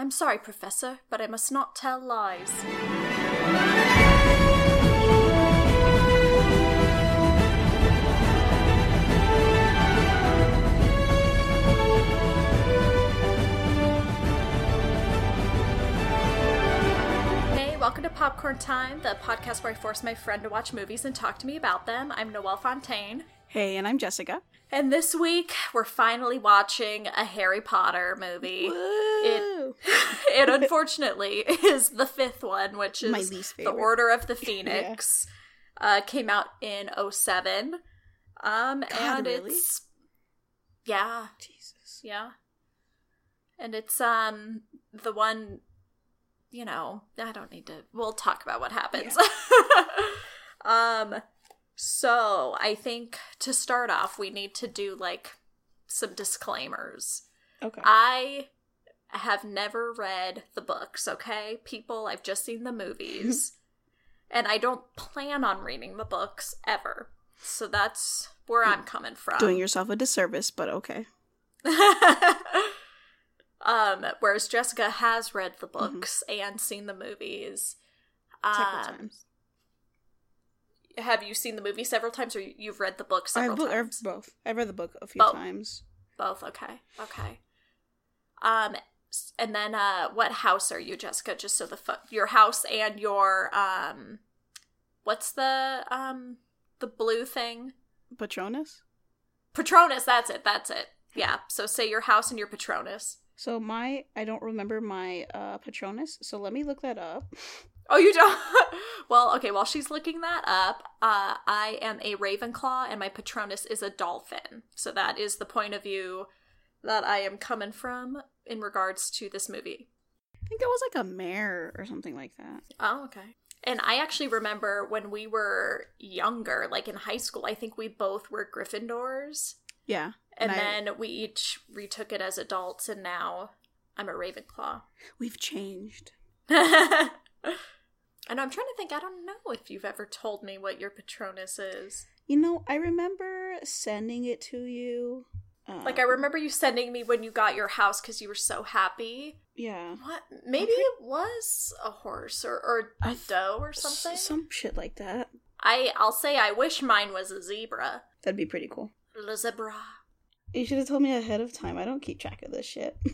I'm sorry, Professor, but I must not tell lies. Hey, welcome to Popcorn Time, the podcast where I force my friend to watch movies and talk to me about them. I'm Noelle Fontaine. Hey, and I'm Jessica. And this week, we're finally watching a Harry Potter movie. It, it unfortunately is the fifth one, which is My least The. Order of the Phoenix. uh, came out in 07. Um, and really? it's. Yeah, Jesus. yeah. And it's um the one you know, I don't need to we'll talk about what happens. um so I think to start off we need to do like some disclaimers. Okay. I have never read the books, okay? People, I've just seen the movies. and I don't plan on reading the books ever. So that's where I'm coming from. Doing yourself a disservice, but okay. um, whereas Jessica has read the books and seen the movies. Several Um, times. Have you seen the movie several times, or you've read the book several I've, bo- I've both. I've read the book a few Both. times. Both. Okay. Okay. Um, and then, uh, what house are you, Jessica? Just so the fu- your house and your um, what's the um the blue thing? Patronus? Patronus. That's it. That's it. Yeah. So say your house and your Patronus. So my I don't remember my uh Patronus, so let me look that up. Oh, you don't? well, okay, while she's looking that up, uh, I am a Ravenclaw and my Patronus is a dolphin. So that is the point of view that I am coming from in regards to this movie. I think it was like a mare or something like that. Oh, okay. And I actually remember when we were younger, like in high school, I think we both were Gryffindors. Yeah. And, I- then we each retook it as adults, and now I'm a Ravenclaw. we've changed. and I'm trying to think, I don't know if you've ever told me what your Patronus is. You know, I remember sending it to you. Uh, Like I remember you sending me when you got your house because you were so happy. Yeah. What? Maybe it was a horse or or a doe or S- something. some shit like that. I I'll say I wish mine was a zebra. That'd be pretty cool. Le zebra. You should have told me ahead of time. I don't keep track of this shit.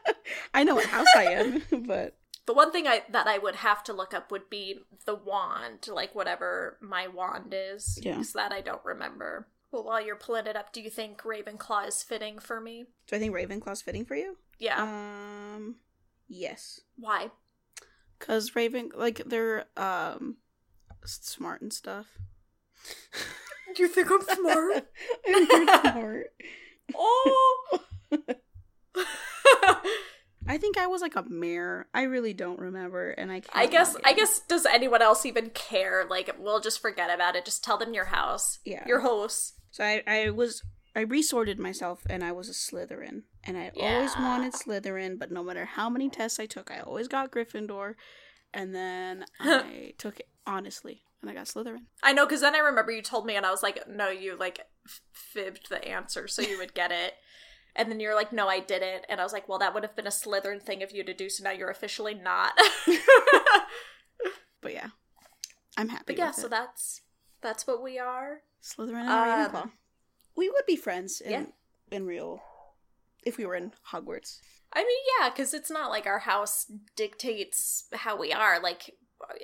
I know what house I am, but The one thing I that I would have to look up would be the wand, like whatever my wand is. Yeah. Because that I don't remember. Well, while you're pulling it up, do you think Ravenclaw is fitting for me? do I think Ravenclaw's fitting for you? Yeah. Um, yes, Why? because Raven like they're um smart and stuff. Do you think I'm smart? I'm pretty smart. oh. I think I was like a mare. I really don't remember, and I can't I guess I guess does anyone else even care? Like we'll just forget about it. Just tell them your house. Yeah. Your host. So I I was I resorted myself, and I was a Slytherin, and I always wanted Slytherin, but no matter how many tests I took, I always got Gryffindor, and then I took it honestly, and I got Slytherin. I know because then I remember you told me and I was like, no, you like f- fibbed the answer so you would get it. And then you're like, no, I didn't. And I was like, well, that would have been a Slytherin thing of you to do. So now you're officially not. But yeah, I'm happy. but yeah, so it. that's that's what we are. Slytherin and Um, Ravenclaw. We would be friends in yeah. in real if we were in Hogwarts. I mean, yeah, because it's not like our house dictates how we are. Like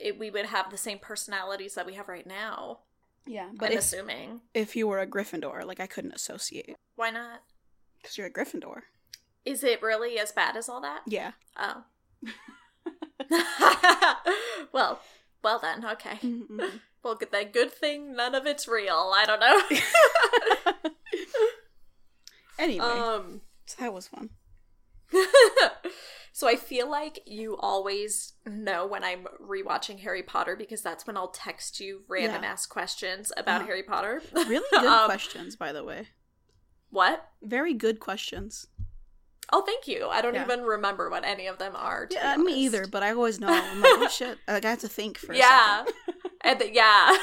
it, we would have the same personalities that we have right now. Yeah, But but I'm if assuming. if you were a Gryffindor, like I couldn't associate Why not? Because you're a Gryffindor. Is it really as bad as all that? Yeah. Oh. well, well then, okay. Mhm. Well, good that good thing none of it's real. I don't know. anyway, um so that was fun. so I feel like you always know when I'm rewatching Harry Potter because that's when I'll text you random Yeah. ass questions about Uh-huh. Harry Potter. Really good Um, questions, by the way. What? Very good questions. Oh, thank you. I don't Yeah. even remember what any of them are. Yeah, me either, but I always know. I'm like, oh shit. Like, I have to think for Yeah. and th- yeah.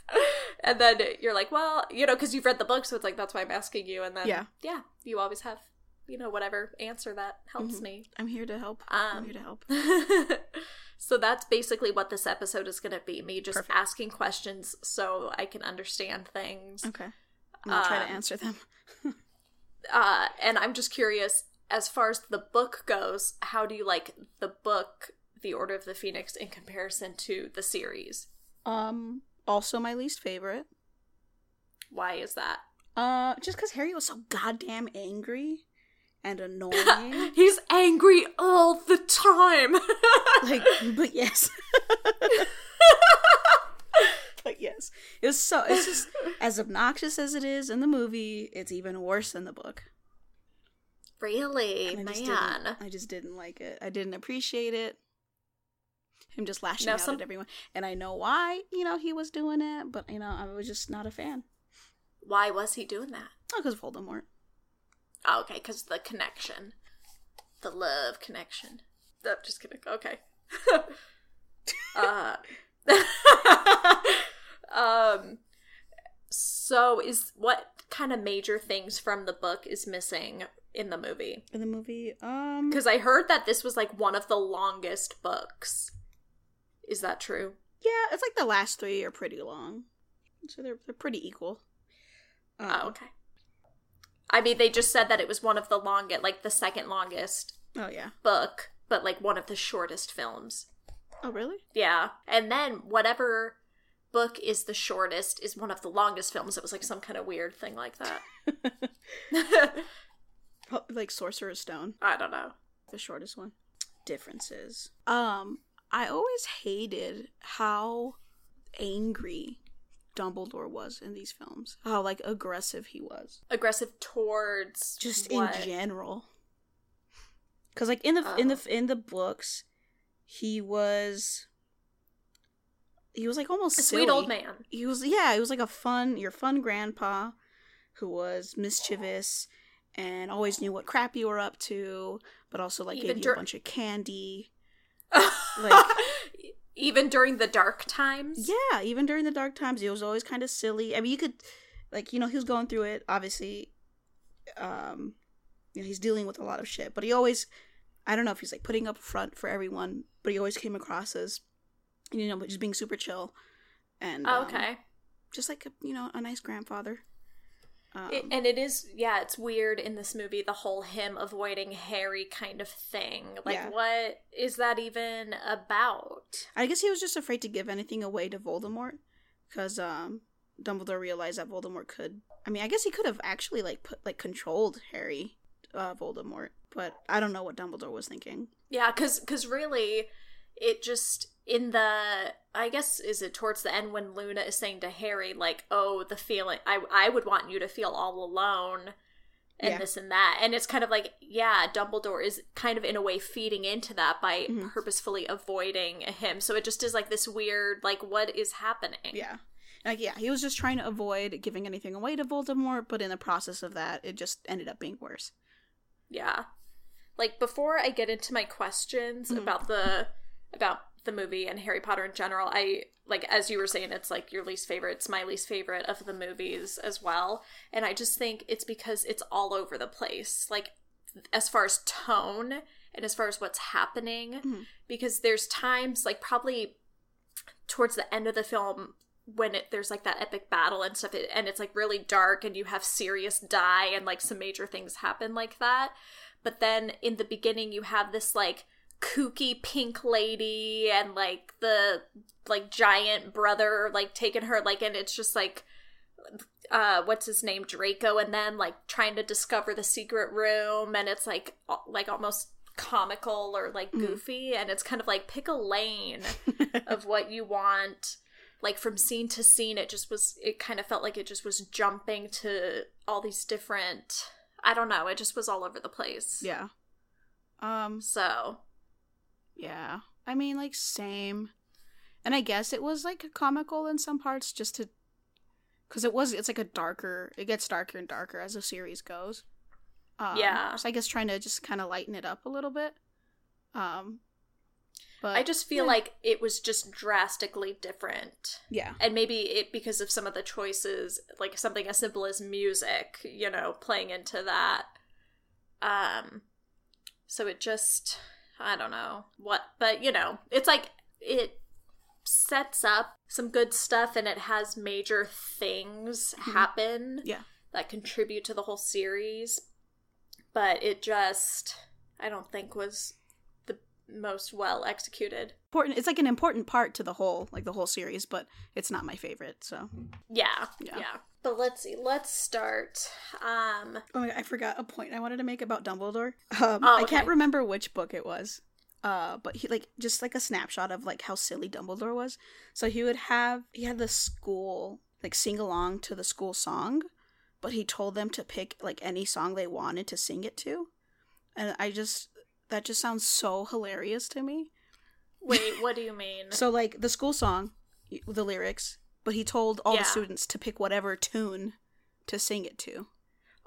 and then you're like, well, you know, because you've read the book, so it's like that's why I'm asking you. And then Yeah. yeah, you always have you know, whatever answer that helps Mhm. me. I'm here to help. I'm Um, here to help. so that's basically what this episode is going to be me just Perfect. asking questions so I can understand things. Okay. I'm gonna try to Um, answer them. Uh, and I'm just curious, as far as the book goes, how do you like the book, The Order of the Phoenix, in comparison to the series? Um, also my least favorite. Why is that? Uh, just because Harry was so goddamn angry and annoying. He's angry all the time. like, but yes. yes, it's so. It's just as obnoxious as it is in the movie. It's even worse in the book. really, I man. didn't, I just didn't like it. I didn't appreciate it. Him just lashing out some- at everyone, and I know why. You know he was doing it, but you know I was just not a fan. Why was he doing that? Oh, because Voldemort. Oh, okay, because the connection, the love connection. No, just kidding. Okay. uh, um. So, is what kind of major things from the book is missing in the movie? In the movie, um, Because I heard that this was like one of the longest books. Is that true? yeah, it's like the last three are pretty long, so they're they're pretty equal. Um, Oh, okay. I mean, they just said that it was one of the longest, like the second longest Oh yeah. book, but like one of the shortest films. Oh really? Yeah. And then whatever book is the shortest is one of the longest films. It was like some kind of weird thing like that. Like Sorcerer's Stone, I don't know. the shortest one. Differences. Um, I always hated how angry Dumbledore was in these films. How like aggressive he was, Aggressive towards just what? in general. Because like in the in Oh. the in the books, he was. He was like almost A silly. sweet old man. he was yeah he was like a fun your fun grandpa who was mischievous and always knew what crap you were up to but also like Even gave you dur- a bunch of candy like even during the dark times. yeah even during the dark times he was always kind of silly i mean you could like you know he was going through it obviously um you know he's dealing with a lot of shit but he always i don't know if he's like putting up a front for everyone but he always came across as you know just being super chill and Oh, um, okay. just like a you know a nice grandfather um, It, and it is, yeah, it's weird in this movie, the whole him avoiding Harry kind of thing. Like, Yeah. what is that even about? I guess he was just afraid to give anything away to Voldemort because um, Dumbledore realized that Voldemort could. I mean, I guess he could have actually like put like controlled Harry, uh, Voldemort, but I don't know what Dumbledore was thinking. Yeah, because cause really, it just, in the, I guess, is it towards the end when Luna is saying to Harry, like, oh, the feeling, I, I would want you to feel all alone. And Yeah. this and that. And it's kind of like, yeah, Dumbledore is kind of in a way feeding into that by Mhm. purposefully avoiding him. So it just is like this weird, like, what is happening? Yeah, like yeah, he was just trying to avoid giving anything away to Voldemort, but in the process of that, it just ended up being worse. Yeah. Like before I get into my questions Mhm. about the about the movie and Harry Potter in general, I like as you were saying it's like your least favorite, it's my least favorite of the movies as well. And I just think it's because it's all over the place. Like as far as tone and as far as what's happening Mhm. because there's times like probably towards the end of the film when it there's like that epic battle and stuff it, and it's like really dark and you have Sirius die and like some major things happen like that but then in the beginning you have this like kooky pink lady and like the like giant brother like taking her like and it's just like uh what's his name Draco and then like trying to discover the secret room and it's like like almost comical or like Mhm. goofy and it's kind of like pick a lane of what you want like from scene to scene it just was it kind of felt like it just was jumping to all these different i don't know it just was all over the place yeah. Um. so Yeah. I mean, like, same. And I guess it was, like, comical in some parts just to. Because it was, it's like a darker, it gets darker and darker as the series goes. Um, Yeah. So I guess trying to just kind of lighten it up a little bit. Um, but i just feel yeah. like it was just drastically different Yeah. and maybe it because of some of the choices like something as simple as music you know playing into that Um so it just I don't know what but you know, it's like it sets up some good stuff and it has major things happen Mm-hmm. Yeah. that contribute to the whole series. But it just I don't think was the most well executed. Important. It's like an important part to the whole, like the whole series, but it's not my favorite. So, Yeah, Yeah. yeah. But let's see. Let's start. Um, oh my god, I forgot a point I wanted to make about Dumbledore. Um, Oh, I can't remember which book it was. Uh, but he like just like a snapshot of like how silly Dumbledore was. So he would have he had the school like sing along to the school song, but he told them to pick like any song they wanted to sing it to, and I just that just sounds so hilarious to me. wait, what do you mean? So like the school song, the lyrics, but he told all Yeah. the students to pick whatever tune to sing it to.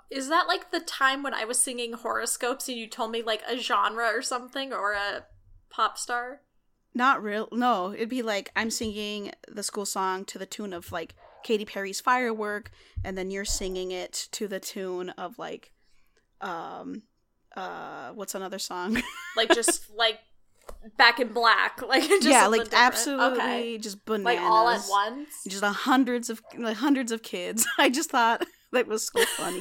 Is that like the time when I was singing horoscopes and you told me like a genre or something or a pop star? Not real. No, it'd be like I'm singing the school song to the tune of like Katy Perry's Firework, and then you're singing it to the tune of like, um, uh, what's another song? Like just like Back in Black, like just yeah, like different. absolutely, Okay. just bananas. like all at once. Just a hundreds of like hundreds of kids. I just thought that was so funny.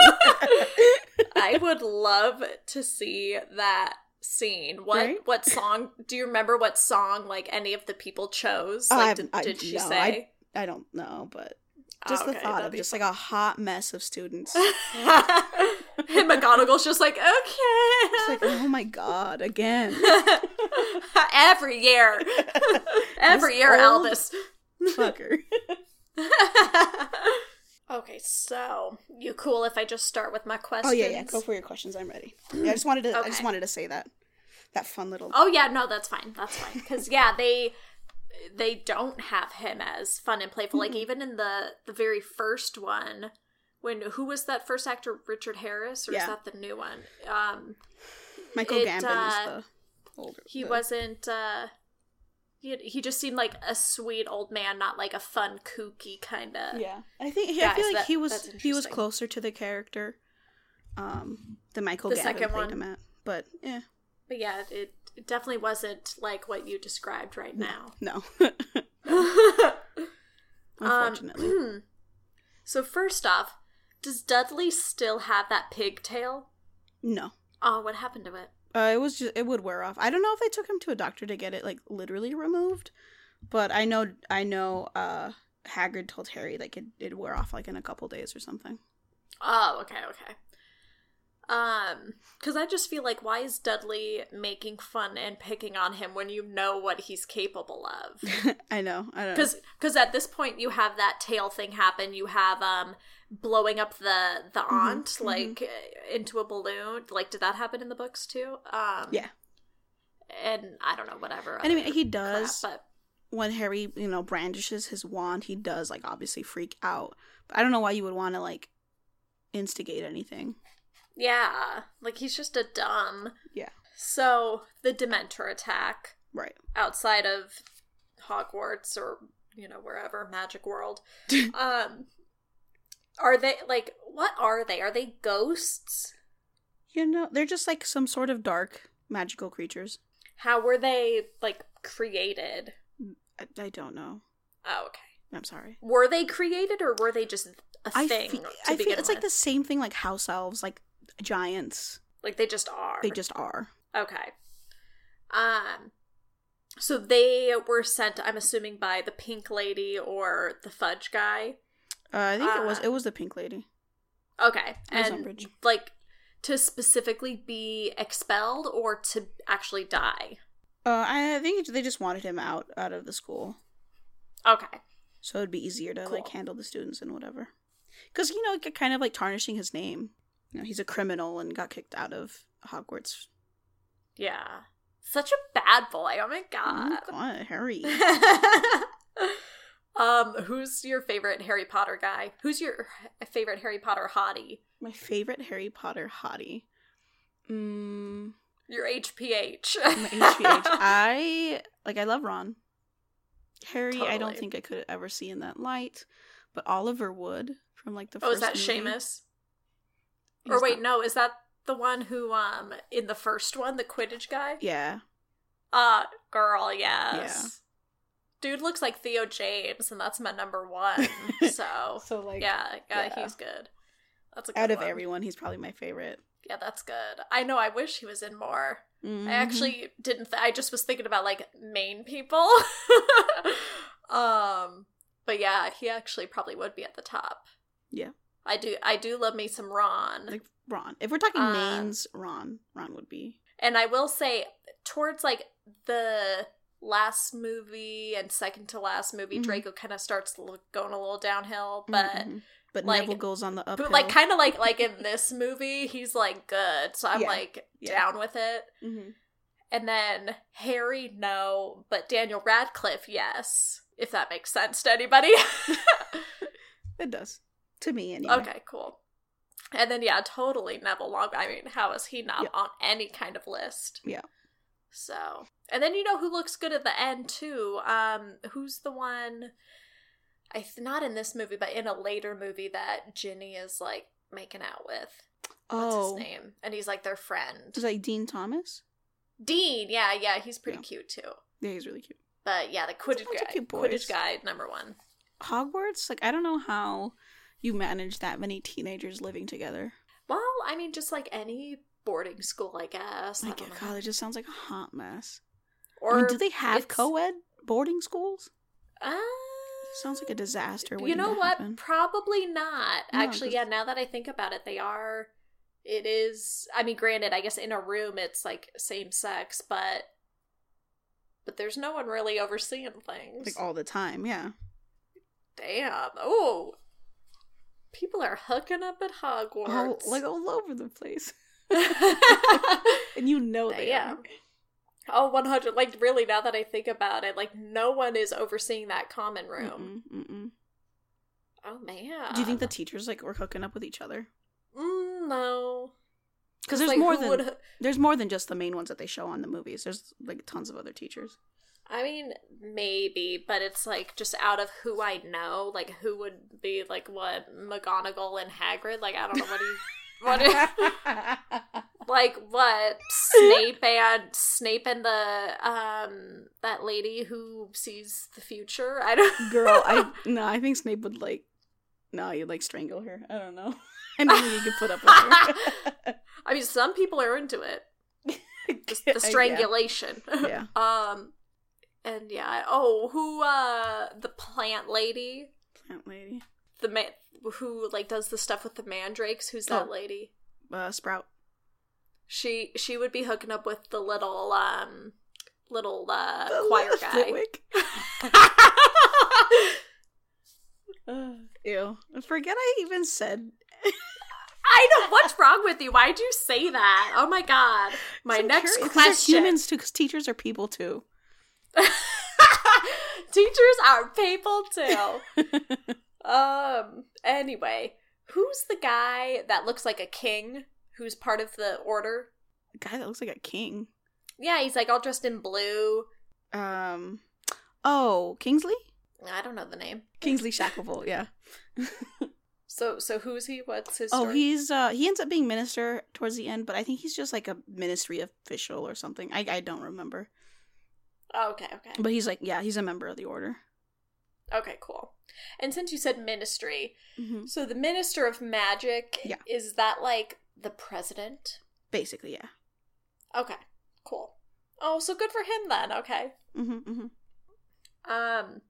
I would love to see that scene. What Right? what song? Do you remember what song like any of the people chose? Oh, like, haven't- did, I- did she no, say? I don't know, but Oh, just the thought of just like a hot mess of students. and McGonagall's just like, okay. It's like, oh my god, again. Every year. Every This year, Albus. Fucker. okay, so you cool if I just start with my questions? Oh yeah, yeah. Go for your questions. I'm ready. Yeah, I just wanted to. I just wanted to say that. That fun little. Oh yeah, no, that's fine. That's fine. Because yeah, they they don't have him as fun and playful. Like even in the the very first one, when who was that first actor? Richard Harris, or is that the new one? Um, Michael it, Gambon uh, is the older. he the- wasn't. uh he, he just seemed like a sweet old man, not like a fun, kooky kind of. Yeah, I think he, Yeah, I feel like that- he was he was closer to the character, um, than Michael The Gambon played one. him at. But yeah, But yeah, it, it definitely wasn't like what you described right now. no. Um, Unfortunately, so first off, does Dudley still have that pigtail? no. Oh, what happened to it? Uh, it was just it would wear off. I don't know if they took him to a doctor to get it like literally removed, but I know I know uh Hagrid told Harry like it it'd wear off like in a couple days or something. Oh, okay, okay. Um, because I just feel like why is Dudley making fun and picking on him when you know what he's capable of? I know. I don't. Because because at this point you have that tail thing happen. You have um blowing up the the Mm-hmm, aunt like uh, into a balloon. Like, did that happen in the books too? Um, Yeah. And I don't know whatever. Anyway, he crap, does but when Harry, you know, brandishes his wand, he does like obviously freak out. But I don't know why you would want to like instigate anything. yeah, like he's just a dumb. Yeah. So the Dementor attack Right. outside of Hogwarts or you know wherever Magic World, um, are they like what are they? Are they ghosts? You know, they're just like some sort of dark magical creatures. How were they like created? I, I don't know. Oh, okay. I'm sorry. Were they created or were they just a I thing to I feel it's with? like the same thing like house elves, like giants. Like they just are. They just are. Okay. Um so they were sent I'm assuming by the pink lady or the fudge guy. Uh, I think it was Uh, it was the pink lady. Okay. And like to specifically be expelled or to actually die. Uh, I think they just wanted him out out of the school, Okay. so it'd be easier to like handle the students and whatever. Because you know, kind of like tarnishing his name. You know, he's a criminal and got kicked out of Hogwarts. Yeah. Such a bad boy. Oh my Oh god. my God, Harry. um, who's your favorite Harry Potter guy? Who's your favorite Harry Potter hottie? My favorite Harry Potter hottie. Mm, Your HPH. my HPH. I like. I love Ron. Harry, I don't think I could ever see in that light, but Oliver Wood from like the oh, first. is that movie. Seamus? He's Or wait, not- no, is that The one who, um, in the first one, the Quidditch guy. Yeah. Uh, girl, yes. Dude looks like Theo James, and that's my number one. So, So like yeah, yeah, yeah. he's good. That's a good out of one. everyone, he's probably my favorite. Yeah, that's good. I know. I wish he was in more. Mhm. I actually didn't. Th- I just was thinking about like main people. um, but yeah, he actually probably would be at the top. Yeah. I do. I do love me some Ron, like Ron. If we're talking mains, Ron. Ron would be. and I will say towards like the last movie and second to last movie, Mhm. Draco kind of starts going a little downhill, but. mhm. but like- Neville goes on the uphill. But like kind of like like in this movie, he's like good, so I'm Yeah. like Yeah. down with it. Mhm. And then Harry, no, but Daniel Radcliffe, yes. If that makes sense to anybody. it does to me anyway. okay, cool. And then yeah, totally Neville Long. I mean, how is he not Yeah. on any kind of list? Yeah. So, and then you know who looks good at the end too? Um, who's the one? I th- not in this movie, but in a later movie that Ginny is like making out with. What's Oh, his name? And he's like their friend. is like Dean Thomas? Dean, yeah, yeah, he's pretty Yeah. cute too. Yeah, he's really cute. But yeah, the Quidditch guy, Quidditch guy, number one. Hogwarts, like I don't know how you manage that many teenagers living together. Well, I mean, just like any boarding school, I guess. I Like don't. God, it just sounds like a hot mess. Or I mean, do they have co-ed boarding schools? Uh, Sounds like a disaster. You know what? happen. Probably not. No, Actually, yeah. Now that I think about it, they are. It is. I mean, granted, I guess in a room it's like same sex, but but there's no one really overseeing things. Like all the time, yeah. Damn. Oh, people are hooking up at Oh, Hogwarts. like all over the place. and you know they Damn. are. Oh, 100. Like, really, now that I think about it, like, no one is overseeing that common room. Mm-mm, mm-mm. Oh, man. Do you think the teachers like were hooking up with each other? Mm, no. Because there's like, more than would- there's more than just the main ones that they show on the movies. There's like tons of other teachers. I mean, maybe, but it's like just out of who I know, like, who would be, like, what, McGonagall and Hagrid? Like, I don't know what do you. What you- like what Snape and Snape and the um that lady who sees the future. I don't Girl, I no, I think Snape would like no, you'd like strangle her. I don't know. I don't think you could put up with her. I mean, some people are into it. The, the strangulation. Yeah. um, and yeah. Oh, who? Uh, the plant lady. Plant lady. The man who like does the stuff with the mandrakes. Who's that Oh. lady? Uh, Sprout. She she would be hooking up with the little um little uh The choir guy. Uh, ew. Forget I even said I know what's wrong with you. Why'd you say that? Oh my god. My I'm next curious, question. humans too, because teachers are people too. Teachers are people too. um. Anyway, who's the guy that looks like a king? Who's part of the order? A guy that looks like a king. Yeah, he's like all dressed in blue. Um. Oh, Kingsley. I don't know the name. Kingsley Shacklebolt. Yeah. So, so who's he? What's his? Oh, story? he's uh he ends up being minister towards the end, but I think he's just like a ministry official or something. I I don't remember. Oh, okay, okay, But he's like yeah, he's a member of the order. okay, cool. And since you said ministry, hmm so the minister of magic, Yeah. is that like the president? Basically, yeah. Okay, cool. Oh, so good for him then. Okay. hmm hmm Um,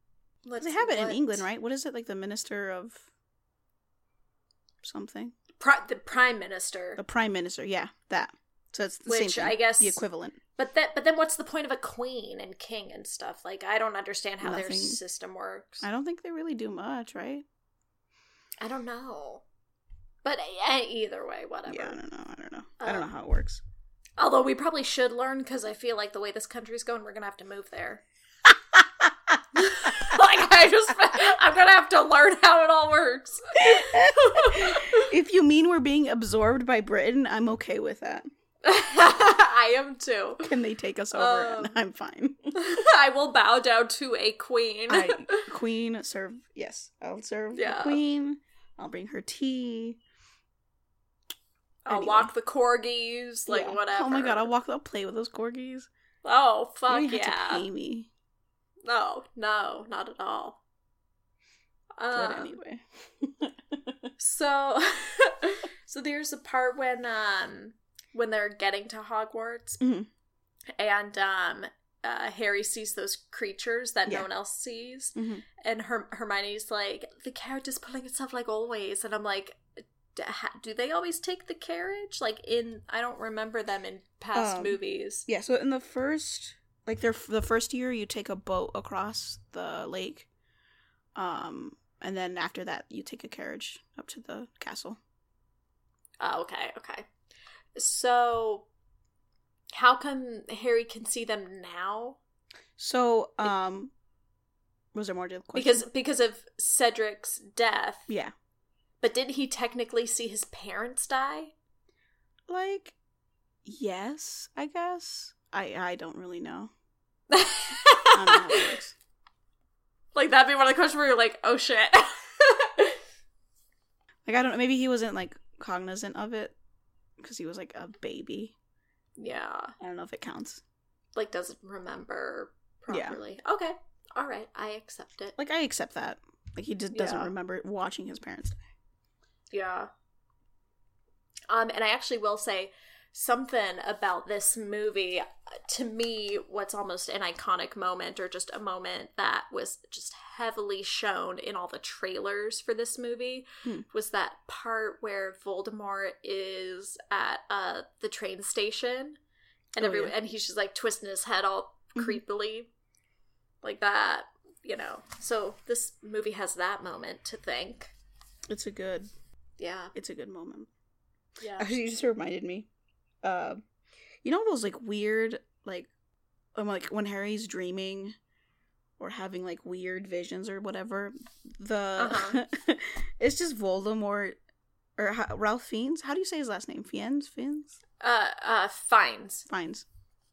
let's They have it in England, right? What is it like the minister of something? Pri- the prime minister. The prime minister. Yeah, that. So it's the Which same thing. I guess- the equivalent. But that, but then what's the point of a queen and king and stuff? Like, I don't understand how their system works. I don't think they really do much, right? I don't know. But eh, either way, whatever. Yeah, I don't know. I don't know. I don't know Um, how it works. Although we probably should learn because I feel like the way this country's going, we're gonna have to move there. like I just, I'm gonna have to learn how it all works. if you mean we're being absorbed by Britain, I'm okay with that. I am too. Can they take us over? Um, I'm fine. I will bow down to a queen. I, queen, serve. Yes, I'll serve Yeah. the queen. I'll bring her tea. I'll Anyway. walk the corgis, like Yeah. whatever. Oh my god, I'll walk. I'll play with those corgis. Oh You fuck don't yeah! have to pay me. No, no, not at all. But Um, anyway. So, so there's a part when um when they're getting to Hogwarts, Mhm. and um uh, Harry sees those creatures that Yeah. no one else sees, Mhm. and Her- Hermione's like, "The carriage is pulling itself like always," and I'm like. "D- ha- Do they always take the carriage? Like in, I don't remember them in past Um, movies. Yeah, so in the first like their the first year you take a boat across the lake. Um and then after that you take a carriage up to the castle. Oh, okay, okay. So, how come Harry can see them now? So um was there more to the question? Because because of Cedric's death. yeah. But didn't he technically see his parents die? Like yes, I guess. I I don't really know. like I don't know how that'd be one of the questions where you're like, oh shit. Like I don't know, maybe he wasn't like cognizant of it because he was like a baby. yeah. I don't know if it counts. Like doesn't remember Yeah. properly. Okay. All right. I accept it. Like I accept that. Like he just doesn't Yeah. remember watching his parents die. Yeah. Um, and I actually will say something about this movie. To me, what's almost an iconic moment, or just a moment that was just heavily shown in all the trailers for this movie, Hmm. was that part where Voldemort is at uh the train station, and Oh, every yeah. and he's just like twisting his head all Mhm. creepily, like that. You know, so this movie has that moment to think. It's a good Yeah, it's a good moment. yeah. Actually, you just reminded me. Uh, you know those like weird like, um, like when Harry's dreaming, or having like weird visions or whatever. The Uh-huh. it's just Voldemort or how, Ralph Fiennes. How do you say his last name? Fiennes. Fiennes. Uh, uh, fines. Fiennes.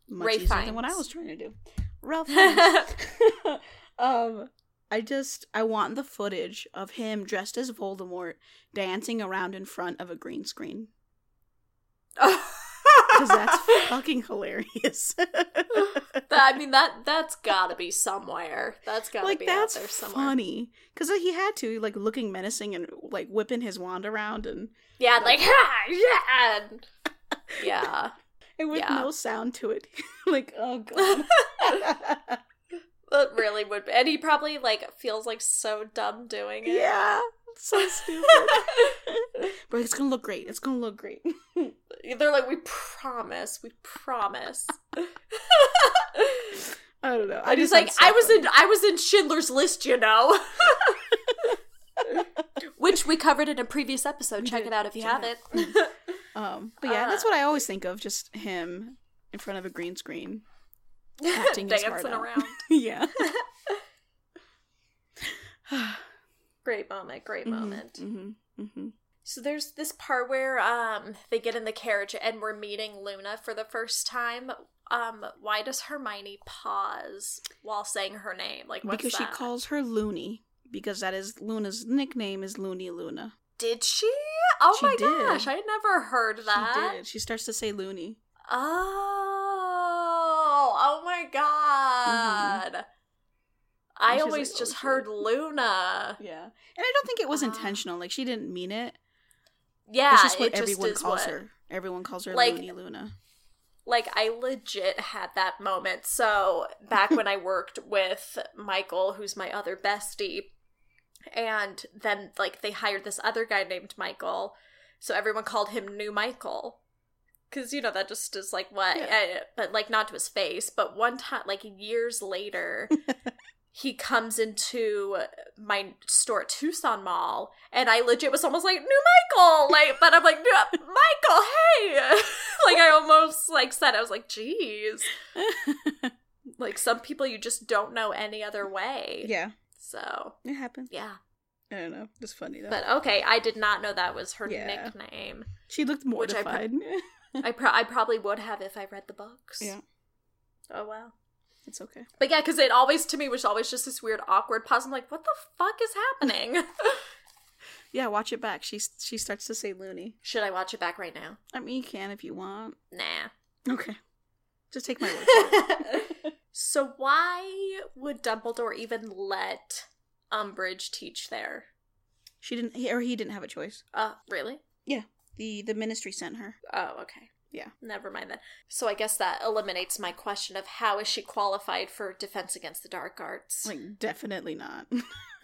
Much Ray easier than what I was trying to do. Ralph. Um, I just I want the footage of him dressed as Voldemort dancing around in front of a green screen because that's fucking hilarious. I mean that that's gotta be somewhere. That's gotta like be that's out there somewhere. funny because he had to like looking menacing and like whipping his wand around and Yeah, like ha, ah, yeah, and- yeah. and with Yeah. no sound to it. like oh god. That really would. Be. And he probably like feels like so dumb doing it. yeah, so stupid. but it's gonna look great. It's gonna look great. They're like, we promise, we promise. I don't know. I just like, so I was funny. in, I was in Schindler's List, you know. Which we covered in a previous episode. Check it out if you Check haven't. it Um, but yeah, that's Uh, what I always think of. Just him in front of a green screen. Acting Dancing around. yeah. Great moment, great moment. Mm-hmm, mm-hmm. So there's this part where um they get in the carriage and we're meeting Luna for the first time. Um, why does Hermione pause while saying her name? Like what's Because that? she calls her Loony. Because that is Luna's nickname is Loony Luna. Did she? Oh She my did. gosh, I never heard that. She did. She starts to say Loony. Oh, oh my god. I always like, just "Oh, heard Luna. Yeah. And I don't think it was Ah. intentional. Like she didn't mean it. Yeah, it's just what it just everyone is calls what- her. Everyone calls her Like- Loony Luna. like I legit had that moment. So back when I worked with Michael, who's my other bestie, and then like they hired this other guy named Michael, so everyone called him New Michael. Cause you know that just is like what, Yeah. eh, but like not to his face. But one time, like years later, he comes into my store at Tucson Mall, and I legit was almost like New Michael, like, but I'm like "No, Michael, hey, like I almost like said I was like, geez, like some people you just don't know any other way. yeah. So It happened. yeah, I don't know. It's funny though. but okay, I did not know that was her Yeah. nickname. she looked Which I mortified. I pro- I probably would have if I read the books. yeah. Oh wow. It's okay. But yeah, because it always to me was always just this weird awkward pause. I'm like, what the fuck is happening? Yeah, watch it back. She she starts to say loony. Should I watch it back right now? I mean, you can if you want. Nah. Okay. Just take my word for it. so why would Dumbledore even let Umbridge teach there? She didn't, he, or he didn't have a choice. Uh, really? Yeah. The the ministry sent her. Oh, okay. Yeah. Never mind then. So I guess that eliminates my question of how is she qualified for defense against the dark arts? Like, definitely not.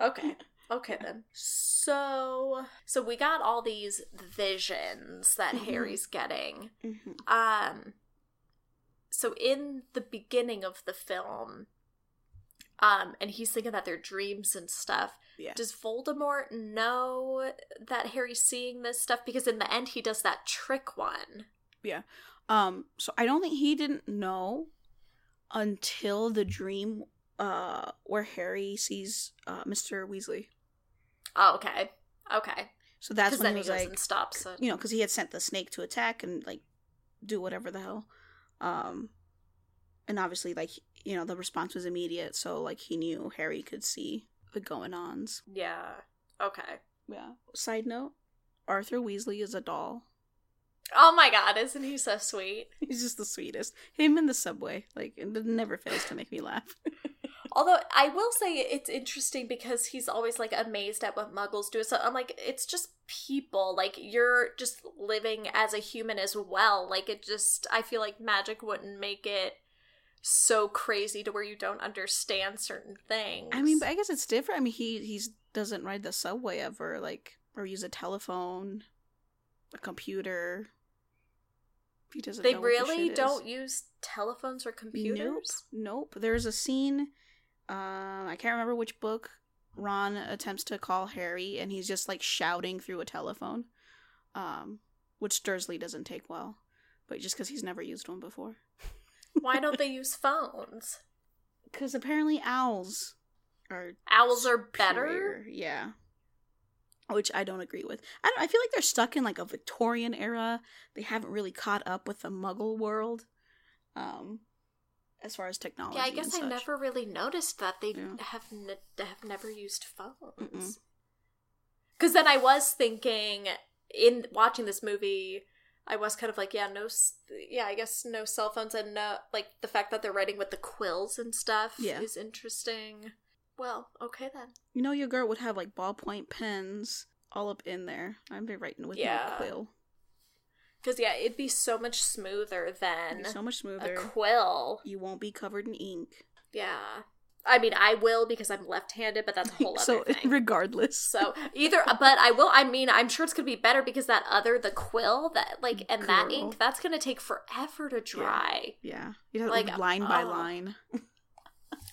okay. Okay then. So so we got all these visions that Mhm. Harry's getting. hmm Um so in the beginning of the film um and he's thinking that they're dreams and stuff. Yeah. Does Voldemort know that Harry's seeing this stuff because in the end he does that trick one. Yeah. Um. So I don't think he didn't know until the dream, uh, where Harry sees uh Mr. Weasley. Oh, okay. Okay. So that's when he he was doesn't like, stop. So you know, because he had sent the snake to attack and like do whatever the hell. Um, and obviously, like you know, the response was immediate. So like he knew Harry could see the going ons. yeah. Okay. Yeah. Side note: Arthur Weasley is a doll. Oh my god, isn't he so sweet? He's just the sweetest. Him in the subway, like it never fails to make me laugh. Although I will say it's interesting because he's always like amazed at what muggles do. So I'm like, it's just people. Like you're just living as a human as well. Like it just I feel like magic wouldn't make it so crazy to where you don't understand certain things. I mean, but I guess it's different. I mean, he he's doesn't ride the subway ever, like or use a telephone, a computer. He doesn't. they know what the really shit is. don't use telephones or computers. Nope, nope. There's a scene. Um, I can't remember which book. Ron attempts to call Harry, and he's just like shouting through a telephone, um, which Dursley doesn't take well, but just because he's never used one before. Why don't they use phones? Because apparently owls are Owls are better. Yeah. Which I don't agree with. I don't. I feel like they're stuck in like a Victorian era. They haven't really caught up with the Muggle world, um, as far as technology. Yeah, I guess I such. never really noticed that they Yeah. have n- have never used phones. Because then I was thinking in watching this movie, I was kind of like, yeah, no, yeah, I guess no cell phones and no, like the fact that they're writing with the quills and stuff Yeah. is interesting. Well, okay then. You know, your girl would have like ballpoint pens all up in there. I'd be writing with Yeah. no quill. Because yeah, it'd be so much smoother than so much smoother a quill. you won't be covered in ink. Yeah, I mean, I will because I'm left-handed, but that's a whole other so thing. regardless, So either, but I will. I mean, I'm sure it's gonna be better because that other, the quill, that like, and that ink, that's gonna take forever to dry. yeah, you have Like, line by oh. line.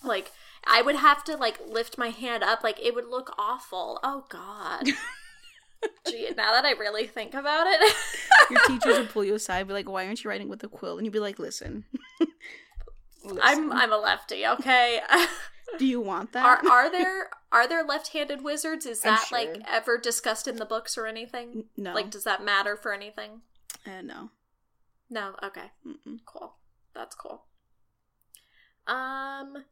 Like, I would have to like lift my hand up. Like, it would look awful. Oh God. Gee, now that I really think about it, Your teachers would pull you aside, be like, "Why aren't you writing with a quill?" And you'd be like, "Listen, Listen. I'm a lefty. Okay. Do you want that? are are there are there left-handed wizards? Is I'm that like ever discussed in the books or anything? no, Like, does that matter for anything? uh, no. No. Okay. Mm-mm. Cool. That's cool. Um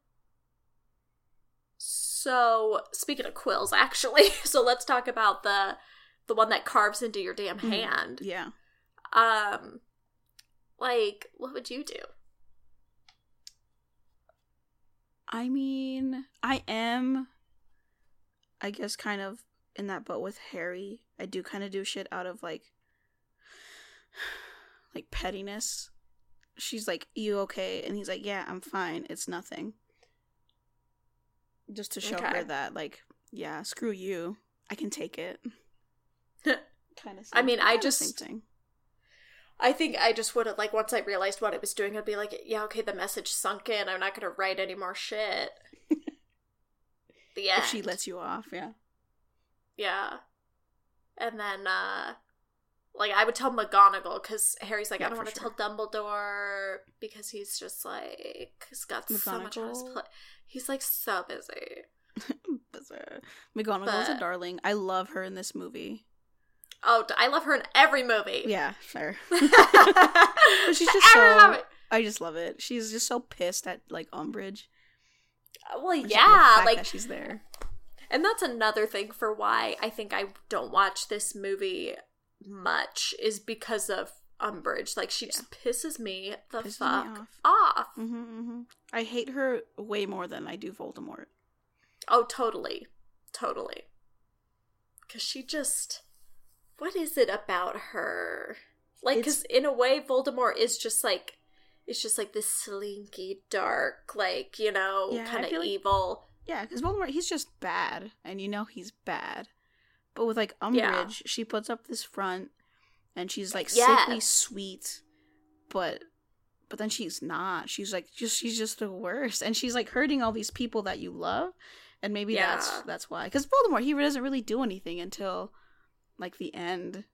so speaking of quills actually, so let's talk about the the one that carves into your damn Mhm. hand. Yeah, Um like what would you do? I mean, I am, I guess, kind of in that boat with Harry. I do kind of do shit out of like, like pettiness. She's like, "You okay?" And he's like, "Yeah, I'm fine. It's nothing." Just to show Okay. her that, like, yeah, screw you. I can take it. kind of. I mean, I just-. I think I just would have like once I realized what it was doing, I'd be like, yeah, okay, the message sunk in. I'm not gonna write any more shit. the end. If she lets you off, yeah. Yeah. And then, uh, like, I would tell McGonagall because Harry's like, Yeah, I don't want to sure. tell Dumbledore because he's just like, he's got so much on his plate. He's like so busy. Bizarre. McGonagall's a darling. I love her in this movie. Oh, I love her in every movie. Yeah, fair. but she's just so- I just love it. She's just so pissed at like Umbridge. Well, just the yeah, like that she's there. And that's another thing for why I think I don't watch this movie much is because of Umbridge. Like she just pisses me the Pisses me fuck off. off. hmm hmm I hate her way more than I do Voldemort. Oh, totally. Totally. Cuz she just what is it about her? Like cuz in a way Voldemort is just like it's just like this slinky dark like, you know, Yeah, kind of feel like- evil. Yeah, because Voldemort, he's just bad, and you know he's bad. But with like Umbridge, Yeah. she puts up this front, and she's like Yes. sickly sweet, but but then she's not. She's like just she's just the worst, and she's like hurting all these people that you love, and maybe that's that's why. Because Voldemort, he doesn't really do anything until like the end.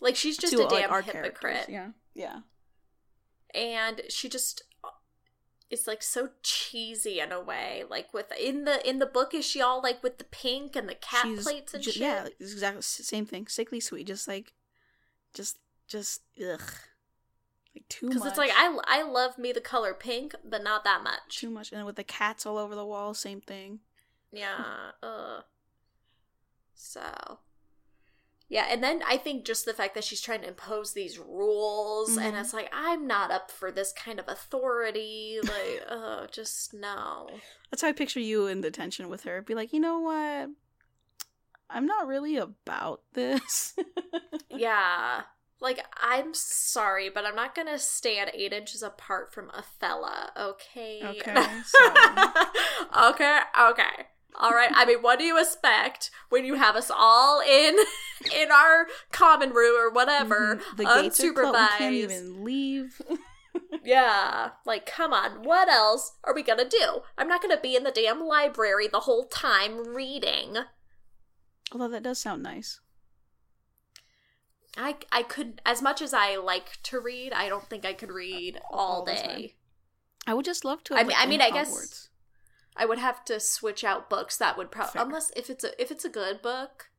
Like she's just a like, damn our hypocrite. Yeah, yeah. and she just is like so cheesy in a way like with in the in the book is she all like with the pink and the cat She's plates and ju- shit Yeah, like, exactly same thing. Sickly sweet, just like, just just ugh, like too much. because it's like I, I love me the color pink but not that much too much, and with the cats all over the wall, same thing. yeah uh so yeah and then i think just the fact that she's trying to impose these rules and Mhm. it's like i'm not up for this kind of authority like oh just no That's how I picture you in detention with her. Be like, you know what? I'm not really about this. Yeah. Like, I'm sorry, but I'm not gonna stand eight inches apart from Othello, okay? Okay, so- okay, okay. All right. I mean, what do you expect when you have us all in in our common room or whatever, Mhm. the gates are closed. We can't even leave. Yeah. Like, come on. What else are we gonna do? I'm not gonna be in the damn library the whole time reading. Although that does sound nice. I I could as much as I like to read, I don't think I could read all, All day. I would just love to. I mean- I mean, I guess- Hogwarts. I would have to switch out books that would probably unless if it's a if it's a good book,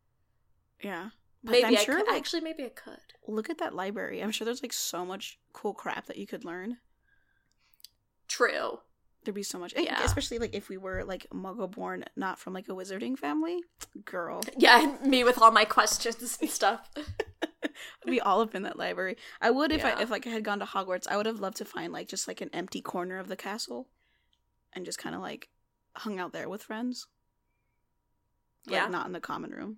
Yeah. But maybe I'm I could. like, Actually, maybe I could. look at that library. I'm sure there's like so much cool crap that you could learn. True. There'd be so much, eh, Yeah. especially like if we were like Muggle born, not from like a wizarding family. Girl, Yeah, me with all my questions and stuff. we all have been that library. I would if Yeah. I if like I had gone to Hogwarts. I would have loved to find like just like an empty corner of the castle, and just kind of like hung out there with friends. Like, Yeah. not in the common room.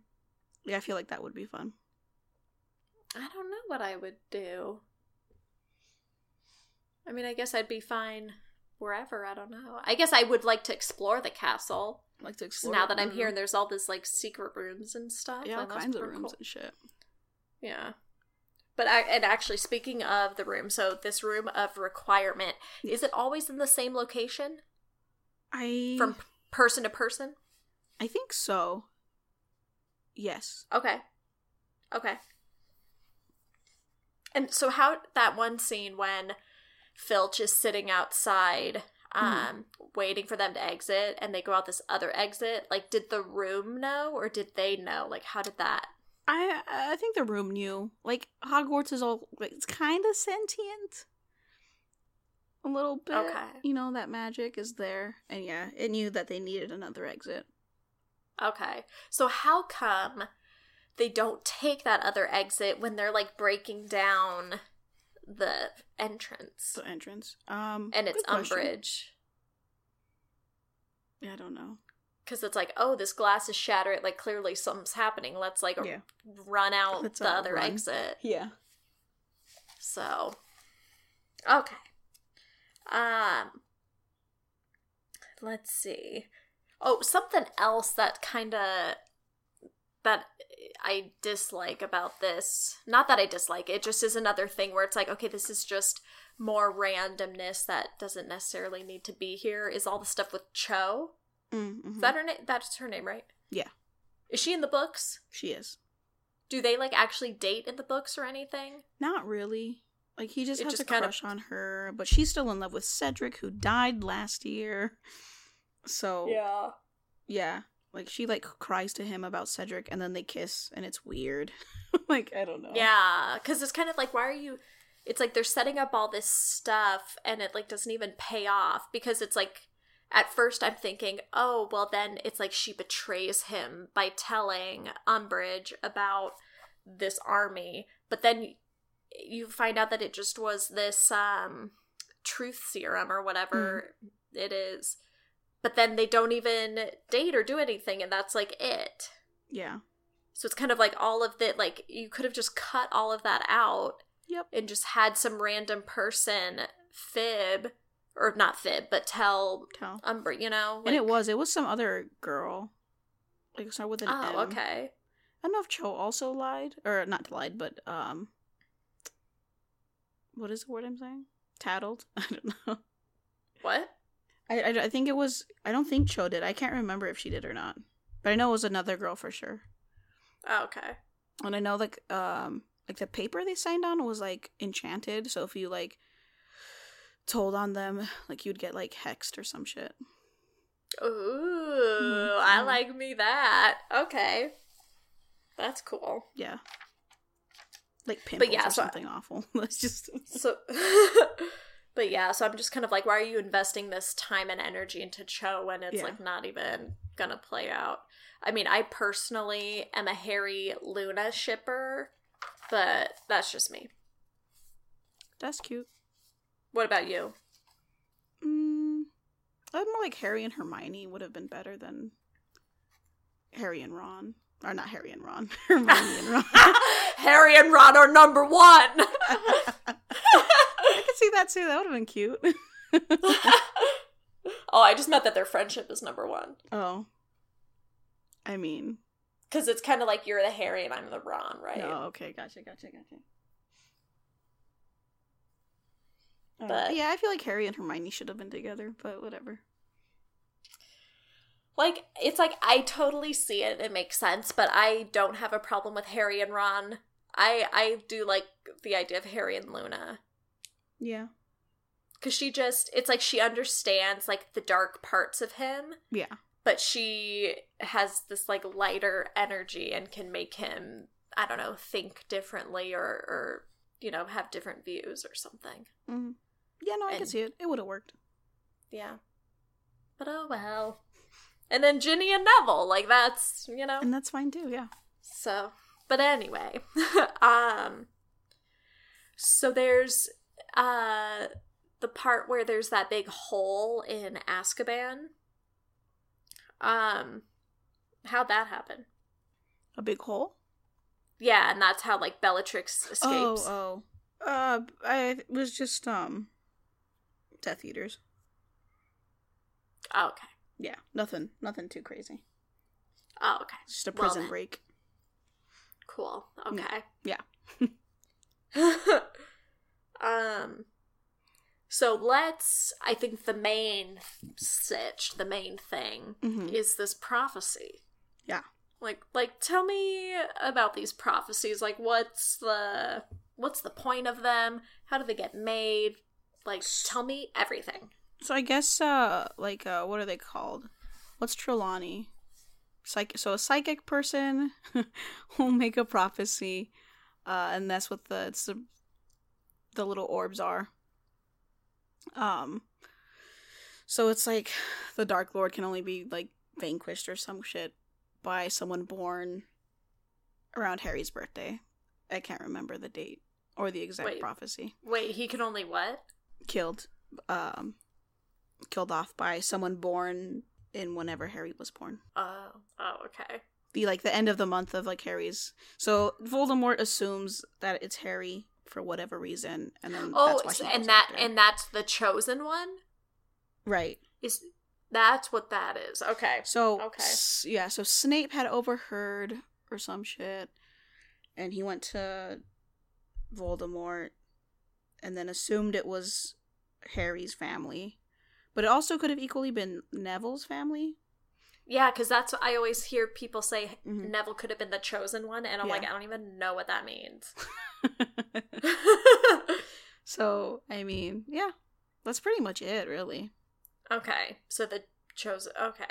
Yeah, I feel like that would be fun. I don't know what I would do. I mean, I guess I'd be fine wherever. I don't know. I guess I would like to explore the castle. Like to explore. now that I'm here and there's all this like secret rooms and stuff. yeah, all kinds of rooms cool. and shit. Yeah. But I, and actually, speaking of the room, so this room of requirement, is it always in the same location I from p- person to person? I think so. Yes. Okay. Okay. And so, how that one scene when Filch is sitting outside, um, waiting for them to exit, and they go out this other exit, like, did the room know or did they know? Like, how did that? I I think the room knew. Like Hogwarts is all like, it's kind of sentient. A little bit. Okay. You know that magic is there, and yeah, it knew that they needed another exit. Okay. So how come they don't take that other exit when they're like breaking down the entrance? The entrance. Um, And it's. Umbridge. Yeah, I don't know. Because it's like, oh, this glass is shattered. Like, clearly something's happening. Let's, like, Yeah. run out Let's, the uh, other run. exit. Yeah. So, okay. Um, let's see. Oh, something else that kind of that I dislike about this. Not that I dislike it, it just is another thing where it's like, okay, this is just more randomness that doesn't necessarily need to be here. Is all the stuff with Cho? Mm-hmm. Is that her name? That's her name, right? Yeah. Is she in the books? she is Do they like actually date in the books or anything? not really. Like he just It has just a crush on her, but she's still in love with Cedric, who died last year. So Yeah. yeah, like she like cries to him about Cedric, and then they kiss, and it's weird. like I don't know. Yeah, because it's kind of like, why are you? It's like they're setting up all this stuff, and it like doesn't even pay off because it's like at first I'm thinking, oh, well, then it's like she betrays him by telling Umbridge about this army. But then you find out that it just was this um, truth serum or whatever it is. But then they don't even date or do anything, and that's like it. Yeah. So it's kind of like all of that, like, you could have just cut all of that out Yep. and just had some random person fib, or not fib, but tell Tell. Umbridge, you know? and it was it was some other girl. Like start with an Oh, M. okay. I don't know if Cho also lied or not lied, but um, what is the word I'm saying? Tattled. I don't know. What? I, I, I think it was. I don't think Cho did. I can't remember if she did or not. But I know it was another girl for sure. Oh, okay. And I know like um like the paper they signed on was like enchanted. So if you like told on them, like you'd get like hexed or some shit. Ooh, I Mhm. like me that. Okay. That's cool. Yeah. Like pimples yeah, or so- something awful. That's just So, but yeah, so I'm just kind of like, why are you investing this time and energy into Cho when it's Yeah. like not even gonna play out? I mean, I personally am a Harry Luna shipper, but that's just me. that's cute. What about you? Mm, I'm more like Harry and Hermione would have been better than Harry and Ron. Or not Harry and Ron. Hermione and Ron. Harry and Ron are number one. I could see that too. That would have been cute. oh, I just meant that their friendship is number one. oh. I mean, Because it's kind of like you're the Harry and I'm the Ron, right? no, okay, gotcha, gotcha, gotcha. But- yeah, I feel like Harry and Hermione should have been together, but whatever. Like, it's like I totally see it. It makes sense, but I don't have a problem with Harry and Ron. I I do like the idea of Harry and Luna. Yeah. Cause she just it's like she understands like the dark parts of him, Yeah. but she has this like lighter energy and can make him, I don't know, think differently or or you know, have different views or something. hmm Yeah, no, I can see it. It would have worked. Yeah. But oh well. And then Ginny and Neville, like that's, you know. And that's fine too, yeah. So, but anyway, um so there's uh the part where there's that big hole in Azkaban. Um how'd that happen? A big hole? Yeah, and that's how like Bellatrix escapes. Oh, oh. Uh, I it was just, um, Death Eaters. Oh, okay. Yeah, nothing, nothing too crazy. Oh, okay. Just a Well prison then. break. Cool. Okay. Yeah. um so let's I think the main sitch, the main thing hmm is this prophecy. Yeah. Like like tell me about these prophecies. Like what's the what's the point of them? How do they get made? Like tell me everything. So I guess, uh, like, uh, what are they called? What's Trelawney? Psych- so a psychic person will make a prophecy, uh, and that's what the it's the, the little orbs are. Um, so it's like the Dark Lord can only be like vanquished or some shit by someone born around Harry's birthday. I can't remember the date or the exact Wait. prophecy. Wait, he can only what? Killed, um, killed off by someone born in whenever Harry was born. Oh, oh, okay. The like the end of the month of like Harry's. So Voldemort assumes that it's Harry for whatever reason, and then Oh, that's why and that after and that's the chosen one? right. Is that's what that is. Okay. So Okay. s- yeah, so Snape had overheard or some shit, and he went to Voldemort, and then assumed it was Harry's family, but it also could have equally been Neville's family. Yeah, because that's what I always hear people say Mhm. Neville could have been the chosen one, and I'm Yeah. like, I don't even know what that means. so I mean, yeah, that's pretty much it, really. okay, so the chosen. Okay,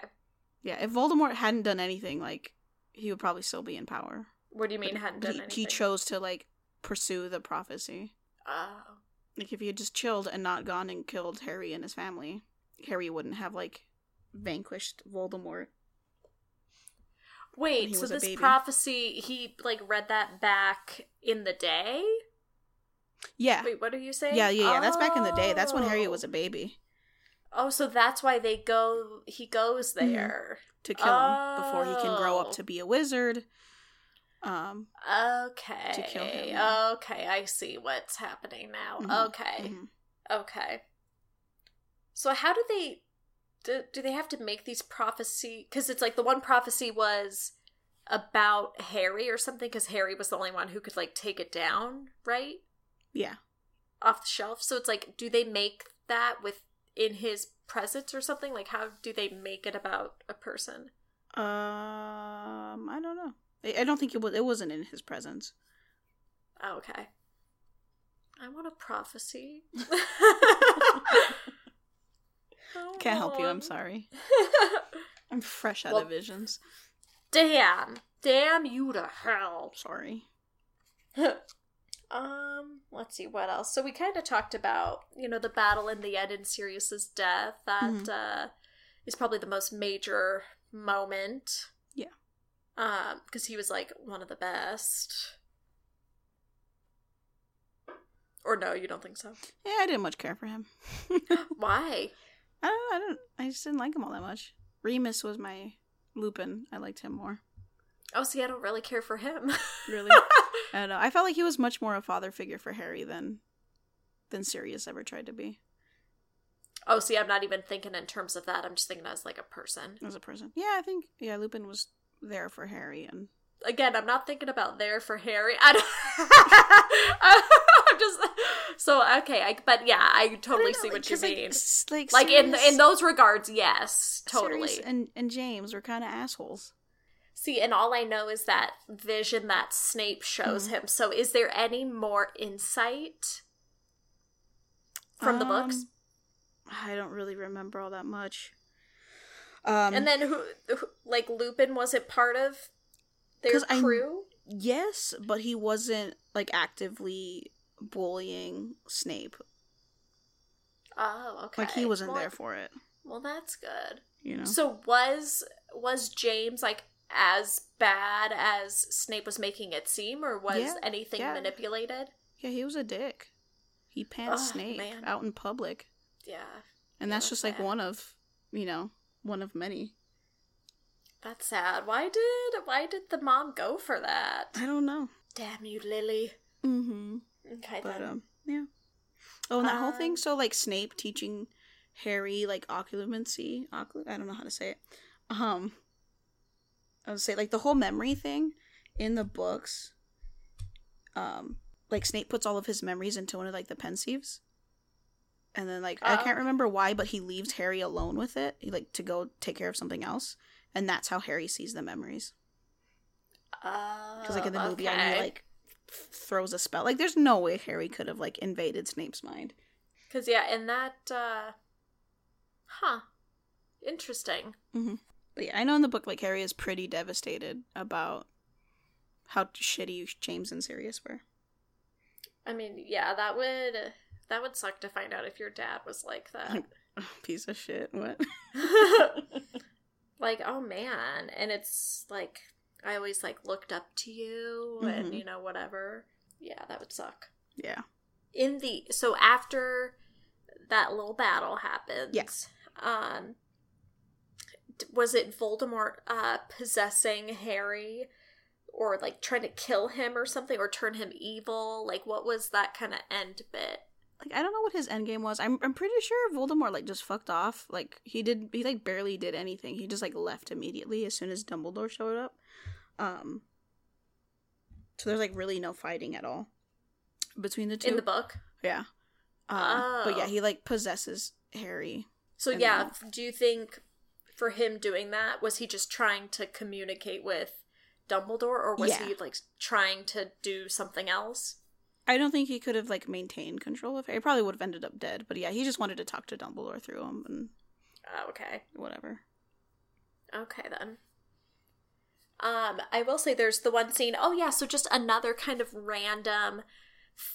Yeah, if Voldemort hadn't done anything, like he would probably still be in power. what do you mean But hadn't done he, anything? he chose to like pursue the prophecy. Oh, Like if he had just chilled and not gone and killed Harry and his family, Harry wouldn't have like vanquished Voldemort. Wait, so this prophecy he like read that back in the day? Yeah. Wait, what are you saying? Yeah, yeah, yeah. That's back in the day. That's when Oh. was a baby Oh, so that's why they go. He goes Mhm. there. to kill him before he can grow Oh. up to be a wizard. Um, Okay. To kill him, yeah. Okay, I see what's happening now. Mhm, Okay. mhm. Okay. So how do they do, do they have to make these prophecy cuz it's like the one prophecy was about Harry or something cuz Harry was the only one who could like take it down, right? yeah. Off the shelf. So it's like do they make that with in his presence or something? Like how do they make it about a person? Um, I don't know. I, don't think it was. It wasn't in his presence. Oh, okay. I want a prophecy. Can't help you. I'm sorry. I'm fresh out Well- of visions. Damn. Damn you to hell. Sorry. um, let's see what else. So we kind of talked about, you know, the battle in the end in Sirius's death. That Mhm. uh, is probably the most major moment. Um, because he was like one of the best. Or no, you don't think so? Yeah, I didn't much care for him. Why? I don't. I don't. I just didn't like him all that much. Remus was my Lupin. I liked him more. Oh, see, I don't really care for him. Really. I don't know. I felt like he was much more a father figure for Harry than than Sirius ever tried to be oh, see, I'm not even thinking in terms of that. I'm just thinking as like a person. as a person. Yeah, I think yeah, Lupin was there for Harry and again, I'm not thinking about there for Harry. I don't. I'm just so okay. I, but yeah, I totally see what you mean. Like, Like in in those regards, yes, totally. and and James were kind of assholes. See, and all I know is that vision that Snape shows Mhm. him. So, is there any more insight from the books? Um, I don't really remember all that much. Um, and then who, who, like Lupin, wasn't part of their 'Cause I- crew? yes, but he wasn't like actively bullying Snape. Oh, okay. Like he wasn't Well, there for it. Well, that's good. You know. So was was James like as bad as Snape was making it seem, or was Yeah, anything yeah. manipulated? Yeah, he was a dick. He pants Ugh, Snape man. out in public, Yeah, and Yeah, that's that's just like one of, you know, one of many. that's sad. Why did why did the mom go for that? I don't know. Damn you, Lily. Mm-hmm. Okay, But then. um, yeah. Oh, and that whole Um, thing. So like Snape teaching Harry like occlumency. Occlu- I don't know how to say it. Um, I would say like the whole memory thing in the books. Um, like Snape puts all of his memories into one of like the pensieves. And then like I Oh, can't remember why, but he leaves Harry alone with it, like to go take care of something else, and that's how Harry sees the memories. Because like in the movie, I okay. he like throws a spell. Like there's no way Harry could have like invaded Snape's mind. Because yeah, in that, uh, huh, interesting. But yeah, I know in the book like Harry is pretty devastated about how shitty James and Sirius were. I mean, yeah, that would that would suck to find out if your dad was like that. Piece of shit. What? like, oh man, and it's like I always like looked up to you, and Mhm. you know whatever. Yeah, that would suck. yeah. in the so after that little battle happens Yes. um was it voldemort uh possessing harry or like trying to kill him or something or turn him evil like what was that kind of end bit Like I don't know what his end game was. I'm I'm pretty sure Voldemort like just fucked off. Like he did he like barely did anything. He just like left immediately as soon as Dumbledore showed up. Um So there's like really no fighting at all between the two. in the book yeah. Um, But yeah, Oh. he like possesses Harry. so yeah then- do you think for him doing that was he just trying to communicate with dumbledore or was Yeah. he like trying to do something else I don't think he could have like maintained control of Harry. He probably would have ended up dead. But yeah, he just wanted to talk to Dumbledore through him and oh, okay whatever. Okay then. Um, I will say there's the one scene. Oh yeah, so just another kind of random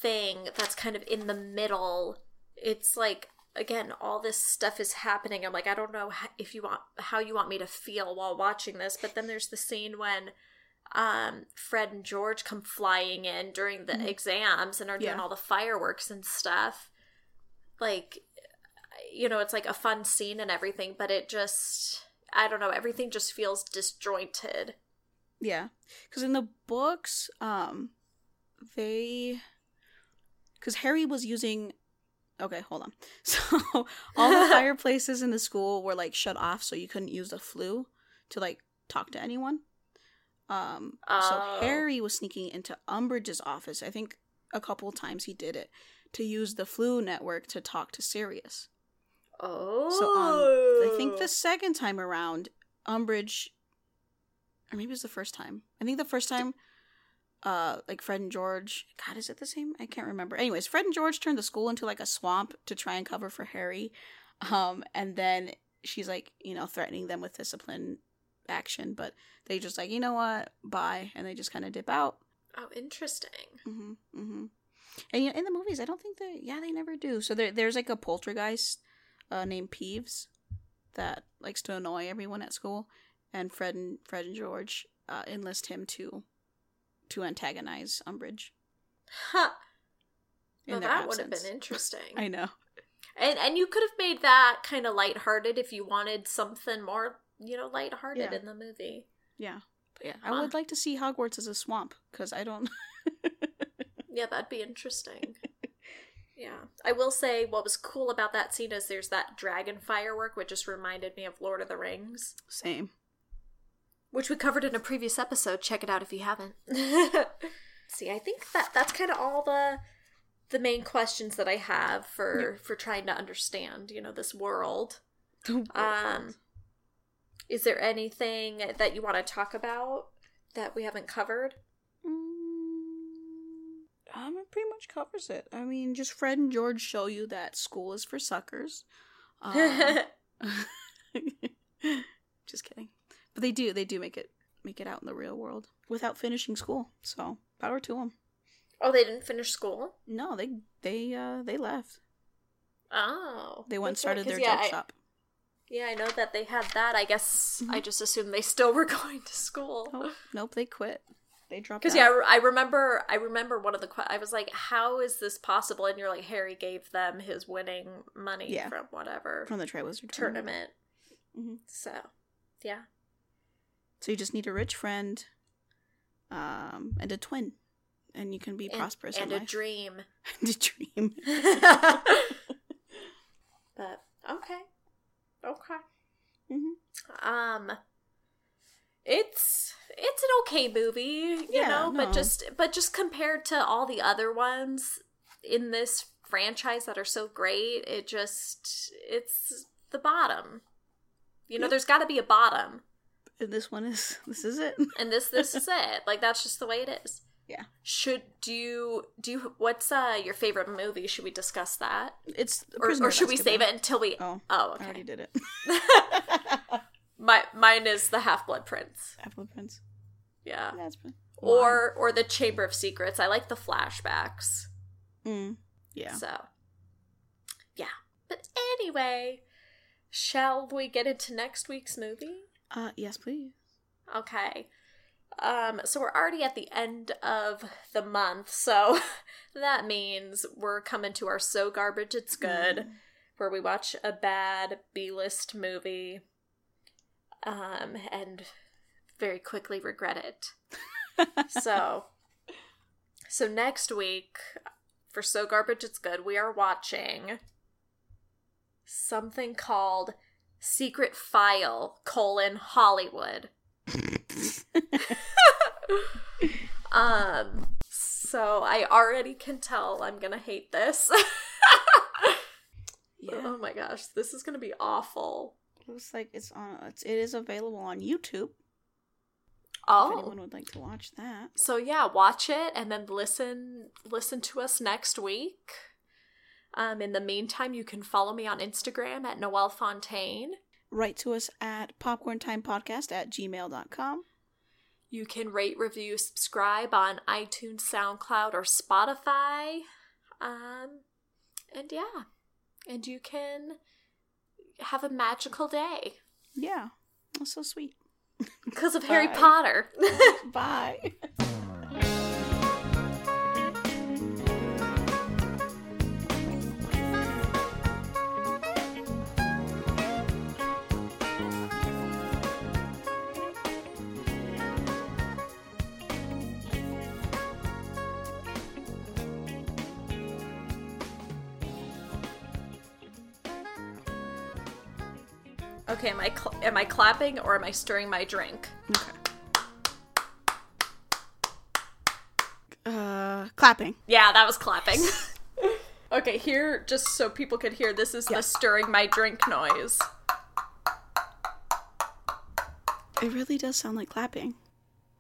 thing that's kind of in the middle. It's like again, all this stuff is happening. I'm like, I don't know if you want how you want me to feel while watching this. But then there's the scene when um Fred and George come flying in during the Mhm. exams and are doing Yeah. all the fireworks and stuff. Like you know, it's like a fun scene and everything, but it just I don't know, everything just feels disjointed. Yeah, because in the books, um, they, because Harry was using. Okay, hold on. So all the fireplaces in the school were like shut off, so you couldn't use the Floo to like talk to anyone. Um, Oh. so Harry was sneaking into Umbridge's office. I think a couple times he did it to use the Floo network to talk to Sirius. Oh. So, um, I think the second time around, Umbridge, or maybe it was the first time. I think the first time, uh, like Fred and George. God, is it the same? I can't remember. Anyways, Fred and George turned the school into like a swamp to try and cover for Harry, um, and then she's like, you know, threatening them with discipline action, but they just like, you know what, bye, and they just kind of dip out. Oh, interesting. Mm-hmm. Mm-hmm. And yeah, in the movies, I don't think they. Yeah, they never do. So there, there's like a poltergeist uh, named Peeves that likes to annoy everyone at school, and Fred and Fred and George uh, enlist him to to antagonize Umbridge. Huh. In Well, that would have been interesting. I know. And and you could have made that kind of lighthearted if you wanted something more, you know, lighthearted Yeah. in the movie. Yeah, but yeah, I Huh. would like to see Hogwarts as a swamp because I don't. Yeah, that'd be interesting. yeah. I will say what was cool about that scene is there's that dragon firework, which just reminded me of Lord of the Rings, Same. which we covered in a previous episode. Check it out if you haven't. See, I think that that's kind of all the the main questions that I have for for trying to understand, you know, this world. Um, is there anything that you want to talk about that we haven't covered? Mm, um, it pretty much covers it. I mean, just Fred and George show you that school is for suckers. Um, just kidding, but they do. They do make it make it out in the real world without finishing school. So power to them. oh, they didn't finish school. No, they they uh they left. Oh, They went and Okay, their yeah, joke I- shop. Yeah, I know that they had that. I guess I Mhm. just assumed they still were going to school. Oh, nope, they quit. They dropped. Because yeah, I re- I remember. I remember one of the. I was like, "How is this possible?" And you're like, Harry gave them his winning money Yeah. from whatever from the Triwizard tournament. Mhm. So, yeah. So you just need a rich friend, um, and a twin, and you can be And- prosperous and a life. dream. and a dream. but okay, okay. hmm Um, it's it's an okay movie, you Yeah, know, no. but just but just compared to all the other ones in this franchise that are so great, it just it's the bottom. You know, Yep. there's got to be a bottom, And this one is this is it. and this this is it. Like that's just the way it is. Yeah. Should do you do you, what's uh your favorite movie? Should we discuss that, It's or, or should we save it until we? Oh, Oh, I okay. already did it. My mine is the Half Blood Prince. Apple Prince. Yeah. That's been or or the Chamber of Secrets. I like the flashbacks. mm, yeah. So, yeah. But anyway, shall we get into next week's movie? Uh, yes, please. Okay. Um, so we're already at the end of the month, so that means we're coming to our so garbage it's good, Mm. where we watch a bad B list movie, um, and very quickly regret it. so so next week for so garbage it's good we are watching something called secret file colon hollywood um so i already can tell i'm gonna hate this yeah. oh my gosh this is gonna be awful Looks like it's on. It's, it is available on YouTube. If oh anyone would like to watch that. so yeah watch it and then listen listen to us next week um in the meantime you can follow me on instagram at noelle fontaine Write to us at popcorntimepodcast at gmail.com. you can rate review subscribe on itunes soundcloud or spotify um and yeah and you can have a magical day Yeah. That's so sweet. because of Harry Potter. Bye. okay, am I cl- am I clapping or am I stirring my drink? Okay. Uh, clapping. Yeah, that was clapping. okay, here, just so people could hear, this is the stirring my drink noise. It really does sound like clapping.